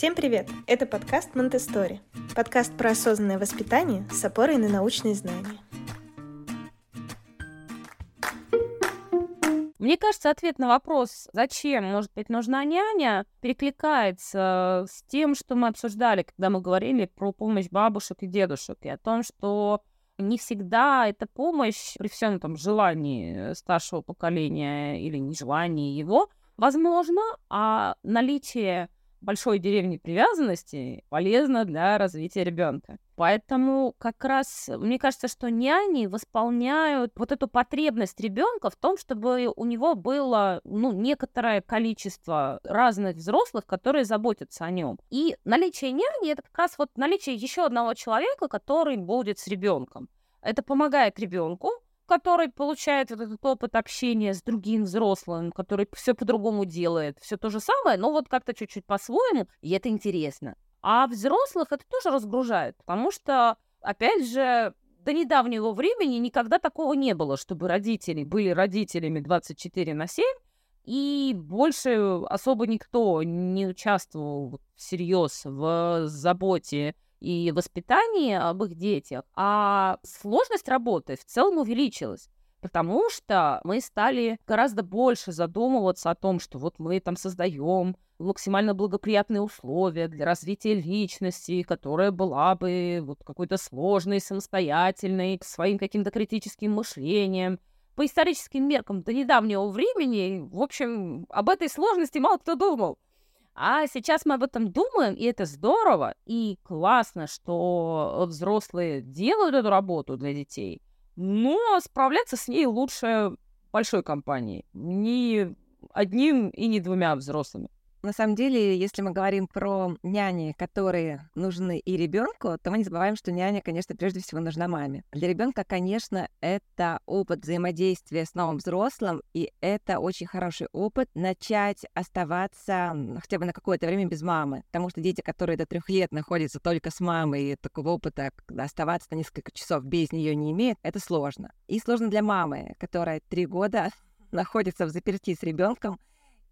Всем привет! Это подкаст Монтестори. Подкаст про осознанное воспитание с опорой на научные знания. Мне кажется, ответ на вопрос, зачем, может быть, нужна няня, перекликается с тем, что мы обсуждали, когда мы говорили про помощь бабушек и дедушек, и о том, что не всегда эта помощь при всем там желании старшего поколения или нежелании его возможно, а наличие большой деревни привязанности полезно для развития ребенка. Поэтому как раз мне кажется, что няни восполняют вот эту потребность ребенка в том, чтобы у него было ну, некоторое количество разных взрослых, которые заботятся о нем. И наличие няни это как раз вот наличие еще одного человека, который будет с ребенком. Это помогает ребенку который получает вот этот опыт общения с другим взрослым, который все по-другому делает, все то же самое, но вот как-то чуть-чуть по-своему, и это интересно. А взрослых это тоже разгружает, потому что, опять же, до недавнего времени никогда такого не было, чтобы родители были родителями 24 на 7, и больше особо никто не участвовал всерьез в заботе и воспитании об их детях, а сложность работы в целом увеличилась. Потому что мы стали гораздо больше задумываться о том, что вот мы там создаем максимально благоприятные условия для развития личности, которая была бы вот какой-то сложной, самостоятельной, своим каким-то критическим мышлением. По историческим меркам до недавнего времени, в общем, об этой сложности мало кто думал. А сейчас мы об этом думаем, и это здорово, и классно, что взрослые делают эту работу для детей, но справляться с ней лучше большой компании, не одним и не двумя взрослыми. На самом деле, если мы говорим про няни, которые нужны и ребенку, то мы не забываем, что няня, конечно, прежде всего нужна маме. Для ребенка, конечно, это опыт взаимодействия с новым взрослым, и это очень хороший опыт начать оставаться хотя бы на какое-то время без мамы. Потому что дети, которые до трех лет находятся только с мамой, и такого опыта оставаться на несколько часов без нее не имеют, это сложно. И сложно для мамы, которая три года находится в заперти с ребенком,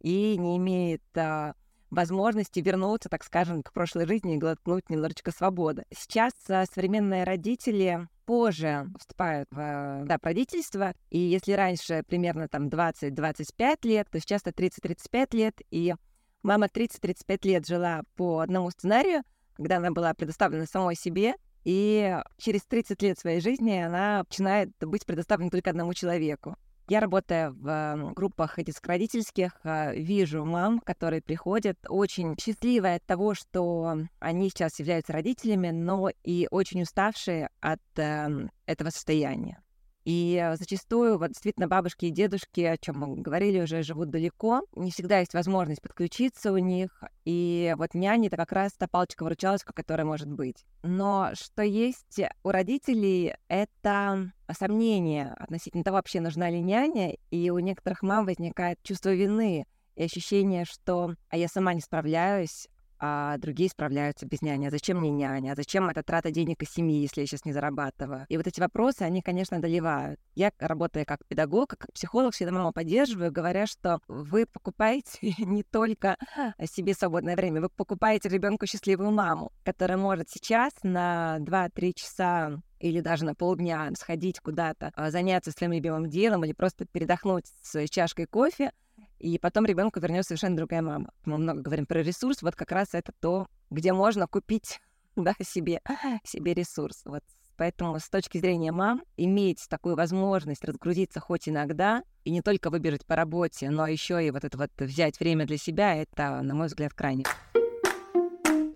и не имеет а, возможности вернуться, так скажем, к прошлой жизни и глотнуть немножечко свободы. Сейчас а, современные родители позже вступают в да, родительство, и если раньше примерно там 20-25 лет, то сейчас это 30-35 лет, и мама 30-35 лет жила по одному сценарию, когда она была предоставлена самой себе, и через 30 лет своей жизни она начинает быть предоставлена только одному человеку. Я работаю в группах детско-родительских, а, вижу мам, которые приходят очень счастливые от того, что они сейчас являются родителями, но и очень уставшие от э, этого состояния. И зачастую вот действительно бабушки и дедушки, о чем мы говорили уже, живут далеко. Не всегда есть возможность подключиться у них. И вот няня — это как раз та палочка-выручалочка, которая может быть. Но что есть у родителей — это сомнение относительно того, вообще нужна ли няня. И у некоторых мам возникает чувство вины и ощущение, что «а я сама не справляюсь, а другие справляются без няни. А зачем мне няня? А зачем эта трата денег из семьи, если я сейчас не зарабатываю? И вот эти вопросы, они, конечно, одолевают. Я, работая как педагог, как психолог, всегда маму поддерживаю, говоря, что вы покупаете не только себе свободное время, вы покупаете ребенку счастливую маму, которая может сейчас на 2-3 часа или даже на полдня сходить куда-то, а, заняться своим любимым делом или просто передохнуть с чашкой кофе, и потом ребенку вернется совершенно другая мама. Мы много говорим про ресурс, вот как раз это то, где можно купить да, себе, себе ресурс. Вот Поэтому с точки зрения мам, иметь такую возможность разгрузиться хоть иногда, и не только выбежать по работе, но еще и вот это вот взять время для себя, это, на мой взгляд, крайне.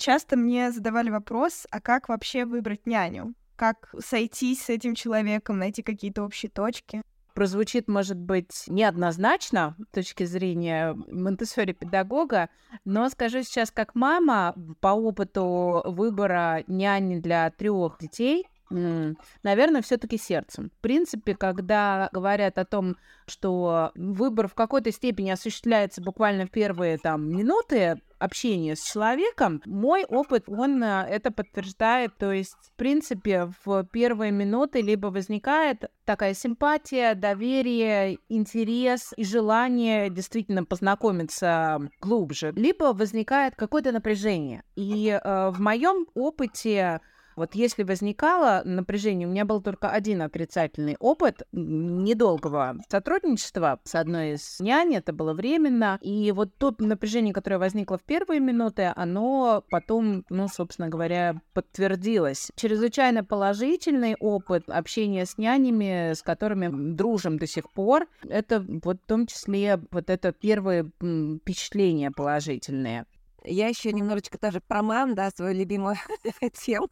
Часто мне задавали вопрос, а как вообще выбрать няню? Как сойтись с этим человеком, найти какие-то общие точки? Прозвучит, может быть, неоднозначно с точки зрения монтессори педагога, но скажу сейчас как мама по опыту выбора няни для трех детей, Наверное, все-таки сердцем. В принципе, когда говорят о том, что выбор в какой-то степени осуществляется буквально в первые там минуты общения с человеком, мой опыт, он э, это подтверждает. То есть, в принципе, в первые минуты либо возникает такая симпатия, доверие, интерес и желание действительно познакомиться глубже, либо возникает какое-то напряжение. И э, в моем опыте вот если возникало напряжение, у меня был только один отрицательный опыт недолгого сотрудничества с одной из нянь, это было временно, и вот то напряжение, которое возникло в первые минуты, оно потом, ну, собственно говоря, подтвердилось. Чрезвычайно положительный опыт общения с нянями, с которыми дружим до сих пор, это вот в том числе вот это первые впечатления положительные. Я еще немножечко тоже про мам, да, свою любимую тему.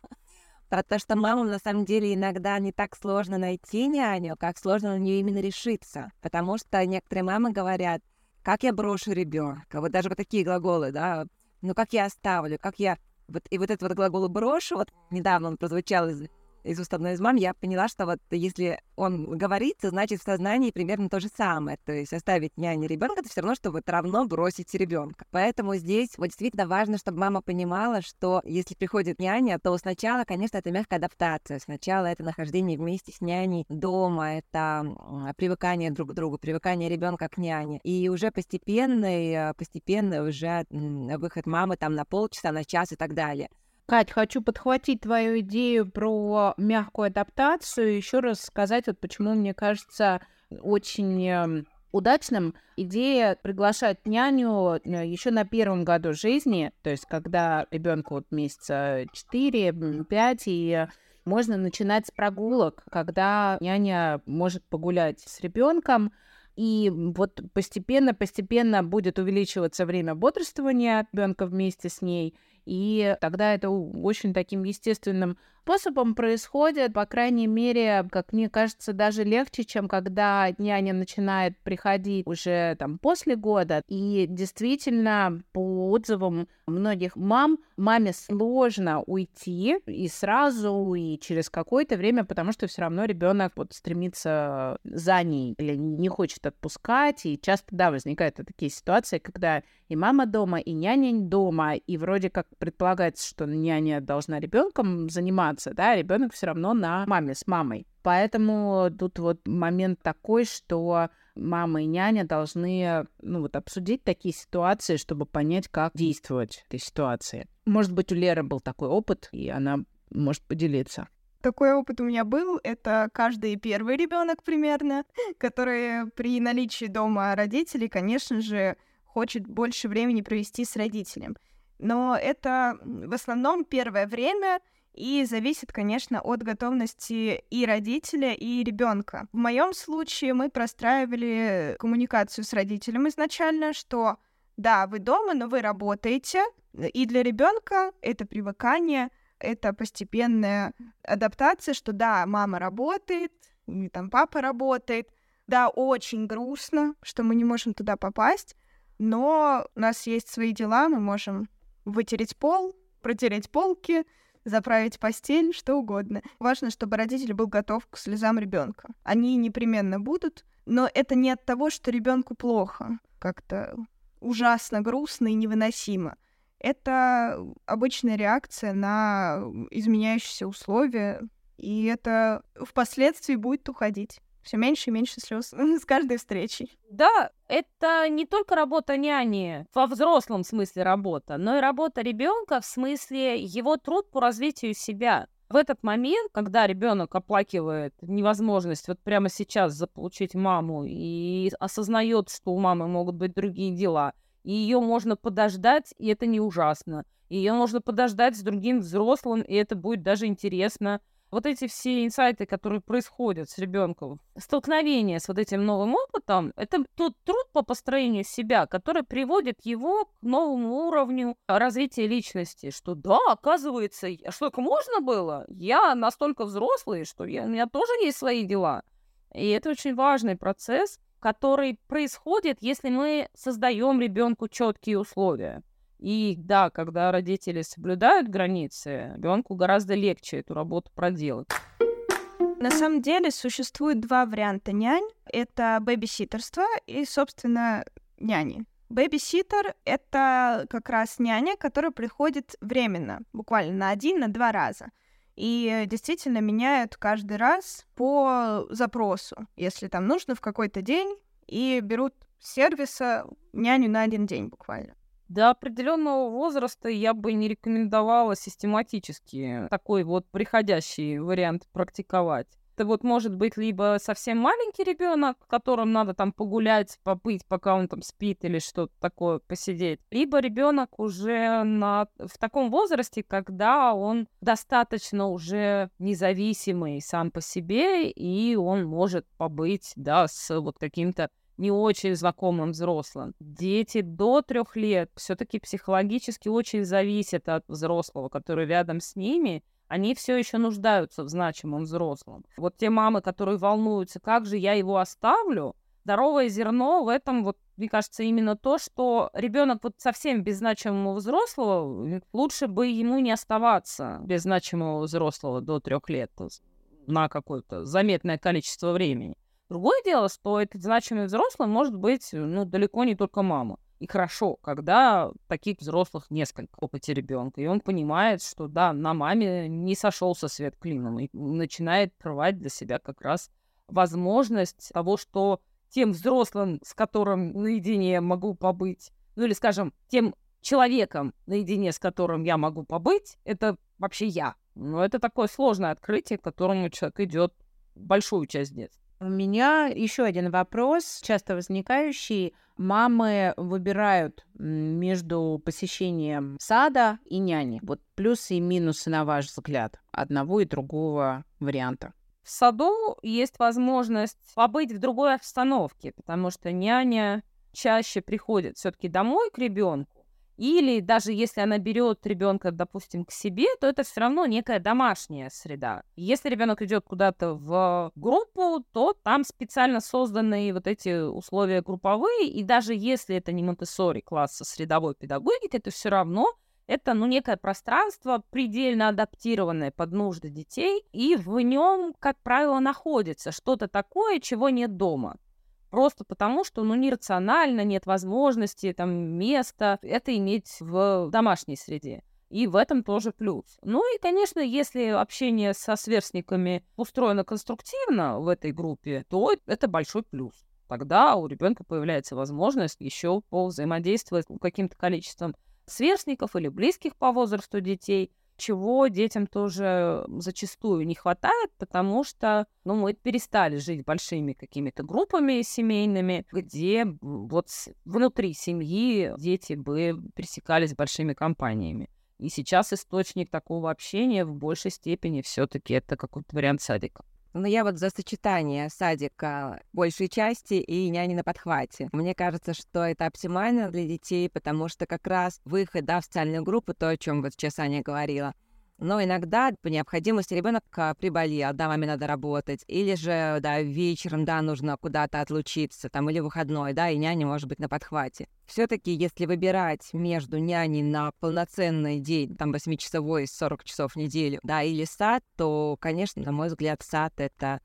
Потому что маму на самом деле иногда не так сложно найти няню, как сложно на нее именно решиться. Потому что некоторые мамы говорят, как я брошу ребенка, вот даже вот такие глаголы, да, ну как я оставлю, как я? Вот и вот этот вот глагол брошу, вот недавно он прозвучал из из уст одной из мам, я поняла, что вот если он говорит, значит в сознании примерно то же самое. То есть оставить няне ребенка, это все равно, что вот равно бросить ребенка. Поэтому здесь вот действительно важно, чтобы мама понимала, что если приходит няня, то сначала, конечно, это мягкая адаптация. Сначала это нахождение вместе с няней дома, это привыкание друг к другу, привыкание ребенка к няне. И уже постепенный, э, постепенно уже выход мамы там на полчаса, на час и так далее. Кать, хочу подхватить твою идею про мягкую адаптацию, еще раз сказать, вот почему мне кажется очень эм, удачным идея приглашать няню э, еще на первом году жизни, то есть когда ребенку вот месяца 4-5, и можно начинать с прогулок, когда няня может погулять с ребенком, и вот постепенно-постепенно будет увеличиваться время бодрствования ребенка вместе с ней, и тогда это очень таким естественным способом происходит, по крайней мере, как мне кажется, даже легче, чем когда няня начинает приходить уже там после года. И действительно, по отзывам многих мам, маме сложно уйти и сразу, и через какое-то время, потому что все равно ребенок вот стремится за ней или не хочет отпускать. И часто, да, возникают такие ситуации, когда и мама дома, и няня дома, и вроде как предполагается, что няня должна ребенком заниматься, заниматься, да, ребенок все равно на маме, с мамой. Поэтому тут вот момент такой, что мама и няня должны ну, вот, обсудить такие ситуации, чтобы понять, как действовать в этой ситуации. Может быть, у Леры был такой опыт, и она может поделиться. Такой опыт у меня был. Это каждый первый ребенок примерно, который при наличии дома родителей, конечно же, хочет больше времени провести с родителем. Но это в основном первое время и зависит, конечно, от готовности и родителя, и ребенка. В моем случае мы простраивали коммуникацию с родителем изначально, что да, вы дома, но вы работаете, и для ребенка это привыкание, это постепенная адаптация, что да, мама работает, и там папа работает, да, очень грустно, что мы не можем туда попасть, но у нас есть свои дела, мы можем вытереть пол, протереть полки, заправить постель, что угодно. Важно, чтобы родитель был готов к слезам ребенка. Они непременно будут, но это не от того, что ребенку плохо, как-то ужасно грустно и невыносимо. Это обычная реакция на изменяющиеся условия, и это впоследствии будет уходить все меньше и меньше слез с каждой встречей. Да, это не только работа няни во взрослом смысле работа, но и работа ребенка в смысле его труд по развитию себя. В этот момент, когда ребенок оплакивает невозможность вот прямо сейчас заполучить маму и осознает, что у мамы могут быть другие дела, и ее можно подождать, и это не ужасно. Ее можно подождать с другим взрослым, и это будет даже интересно вот эти все инсайты, которые происходят с ребенком, столкновение с вот этим новым опытом, это тот труд по построению себя, который приводит его к новому уровню развития личности, что да, оказывается, а что так можно было? Я настолько взрослый, что я, у меня тоже есть свои дела. И это очень важный процесс, который происходит, если мы создаем ребенку четкие условия. И да, когда родители соблюдают границы, ребенку гораздо легче эту работу проделать. На самом деле существует два варианта нянь. Это бэбиситерство и, собственно, няни. Бэбиситер — это как раз няня, которая приходит временно, буквально на один, на два раза. И действительно меняют каждый раз по запросу, если там нужно в какой-то день, и берут сервиса няню на один день буквально. До определенного возраста я бы не рекомендовала систематически такой вот приходящий вариант практиковать. Это вот может быть либо совсем маленький ребенок, которым надо там погулять, побыть, пока он там спит или что-то такое посидеть, либо ребенок уже на, в таком возрасте, когда он достаточно уже независимый сам по себе, и он может побыть, да, с вот каким-то не очень знакомым взрослым. Дети до трех лет все-таки психологически очень зависят от взрослого, который рядом с ними, они все еще нуждаются в значимом взрослом. Вот те мамы, которые волнуются, как же я его оставлю, здоровое зерно в этом, вот, мне кажется, именно то, что ребенок вот совсем без значимого взрослого, лучше бы ему не оставаться без значимого взрослого до трех лет на какое-то заметное количество времени. Другое дело, что этот значимый взрослый может быть, ну, далеко не только мама. И хорошо, когда таких взрослых несколько опыте ребенка, и он понимает, что да, на маме не сошелся свет клином, и начинает открывать для себя как раз возможность того, что тем взрослым, с которым наедине могу побыть, ну или, скажем, тем человеком наедине, с которым я могу побыть, это вообще я. Но это такое сложное открытие, к которому человек идет большую часть детства. У меня еще один вопрос, часто возникающий. Мамы выбирают между посещением сада и няни. Вот плюсы и минусы, на ваш взгляд, одного и другого варианта. В саду есть возможность побыть в другой обстановке, потому что няня чаще приходит все-таки домой к ребенку, или даже если она берет ребенка, допустим, к себе, то это все равно некая домашняя среда. Если ребенок идет куда-то в группу, то там специально созданные вот эти условия групповые, и даже если это не Монтессори класса средовой педагогики, это все равно это ну, некое пространство, предельно адаптированное под нужды детей, и в нем, как правило, находится что-то такое, чего нет дома. Просто потому, что, ну, нерационально, нет возможности, там, места это иметь в домашней среде. И в этом тоже плюс. Ну и, конечно, если общение со сверстниками устроено конструктивно в этой группе, то это большой плюс. Тогда у ребенка появляется возможность еще взаимодействовать с каким-то количеством сверстников или близких по возрасту детей, чего детям тоже зачастую не хватает, потому что ну, мы перестали жить большими какими-то группами семейными, где вот внутри семьи дети бы пересекались большими компаниями. И сейчас источник такого общения в большей степени все-таки это какой-то вариант садика. Но я вот за сочетание садика большей части и няни на подхвате. Мне кажется, что это оптимально для детей, потому что как раз выход да, в социальную группу, то, о чем вот сейчас Аня говорила, но иногда по необходимости ребенок а, приболел, да, маме надо работать, или же, да, вечером, да, нужно куда-то отлучиться, там, или выходной, да, и няня может быть на подхвате. все таки если выбирать между няней на полноценный день, там, 8-часовой, 40 часов в неделю, да, или сад, то, конечно, на мой взгляд, сад — это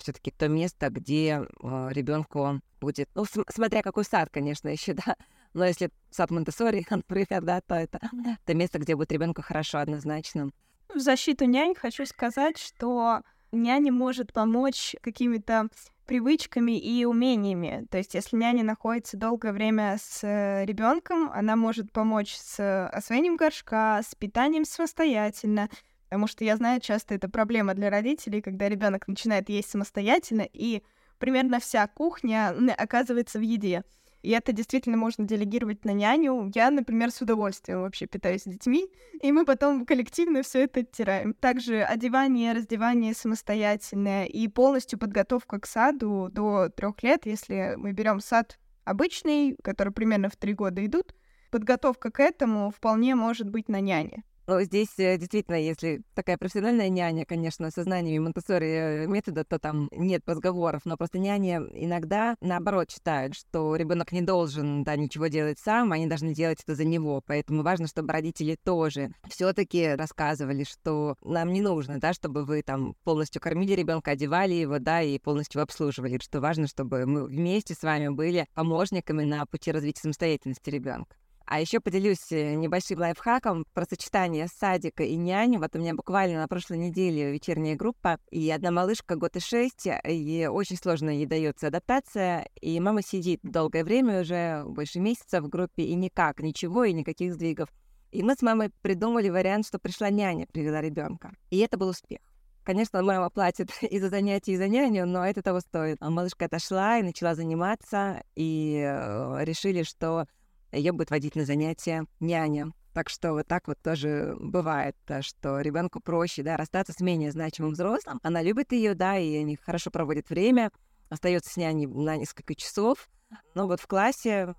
все таки то место, где э, ребенку будет, ну, см- смотря какой сад, конечно, еще, да, но если сад Монтессори, например, да, то это, это место, где будет ребенку хорошо однозначно. В защиту нянь хочу сказать, что няня может помочь какими-то привычками и умениями. То есть, если няня находится долгое время с э, ребенком, она может помочь с освоением горшка, с питанием самостоятельно. Потому что я знаю, часто это проблема для родителей, когда ребенок начинает есть самостоятельно, и примерно вся кухня оказывается в еде. И это действительно можно делегировать на няню. Я, например, с удовольствием вообще питаюсь детьми, и мы потом коллективно все это оттираем. Также одевание, раздевание самостоятельное и полностью подготовка к саду до трех лет, если мы берем сад обычный, который примерно в три года идут, подготовка к этому вполне может быть на няне. Но здесь э, действительно, если такая профессиональная няня, конечно, со знаниями Монтессори метода, то там нет разговоров. Но просто няни иногда наоборот считают, что ребенок не должен да, ничего делать сам, они должны делать это за него. Поэтому важно, чтобы родители тоже все-таки рассказывали, что нам не нужно, да, чтобы вы там полностью кормили ребенка, одевали его, да, и полностью обслуживали. Что важно, чтобы мы вместе с вами были помощниками на пути развития самостоятельности ребенка. А еще поделюсь э, небольшим лайфхаком про сочетание садика и няни. Вот у меня буквально на прошлой неделе вечерняя группа, и одна малышка год и шесть, и очень сложно ей дается адаптация, и мама сидит долгое время уже, больше месяца в группе, и никак, ничего, и никаких сдвигов. И мы с мамой придумали вариант, что пришла няня, привела ребенка. И это был успех. Конечно, мама платит и за занятия, и за няню, но это того стоит. А малышка отошла и начала заниматься, и э, решили, что ее будет водить на занятия няня. Так что вот так вот тоже бывает, что ребенку проще, да, расстаться с менее значимым взрослым. Она любит ее, да, и они хорошо проводят время, остается с няней на несколько часов. Но вот в классе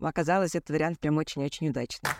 оказалось этот вариант прям очень-очень удачный.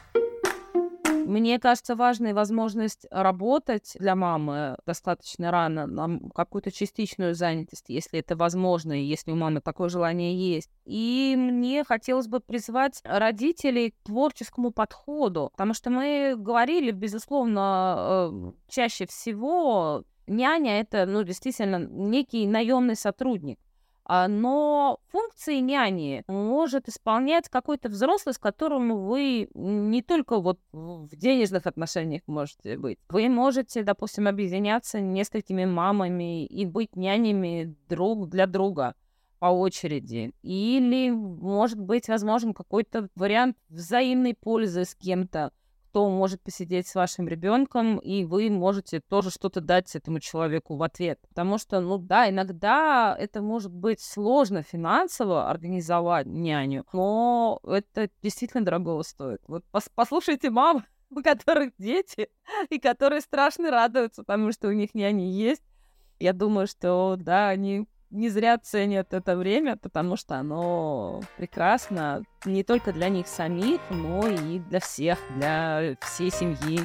Мне кажется, важной возможность работать для мамы достаточно рано, на какую-то частичную занятость, если это возможно, и если у мамы такое желание есть. И мне хотелось бы призвать родителей к творческому подходу, потому что мы говорили, безусловно, э, чаще всего няня это, ну, действительно, некий наемный сотрудник. А, но функции няни может исполнять какой-то взрослый, с которым вы не только вот в денежных отношениях можете быть. Вы можете, допустим, объединяться несколькими мамами и быть нянями друг для друга по очереди. Или, может быть, возможен какой-то вариант взаимной пользы с кем-то кто может посидеть с вашим ребенком, и вы можете тоже что-то дать этому человеку в ответ. Потому что, ну да, иногда это может быть сложно финансово организовать няню, но это действительно дорого стоит. Вот пос послушайте мам, у которых дети, и которые страшно радуются, потому что у них няни есть. Я думаю, что, да, они не зря ценят это время, потому что оно прекрасно не только для них самих, но и для всех, для всей семьи.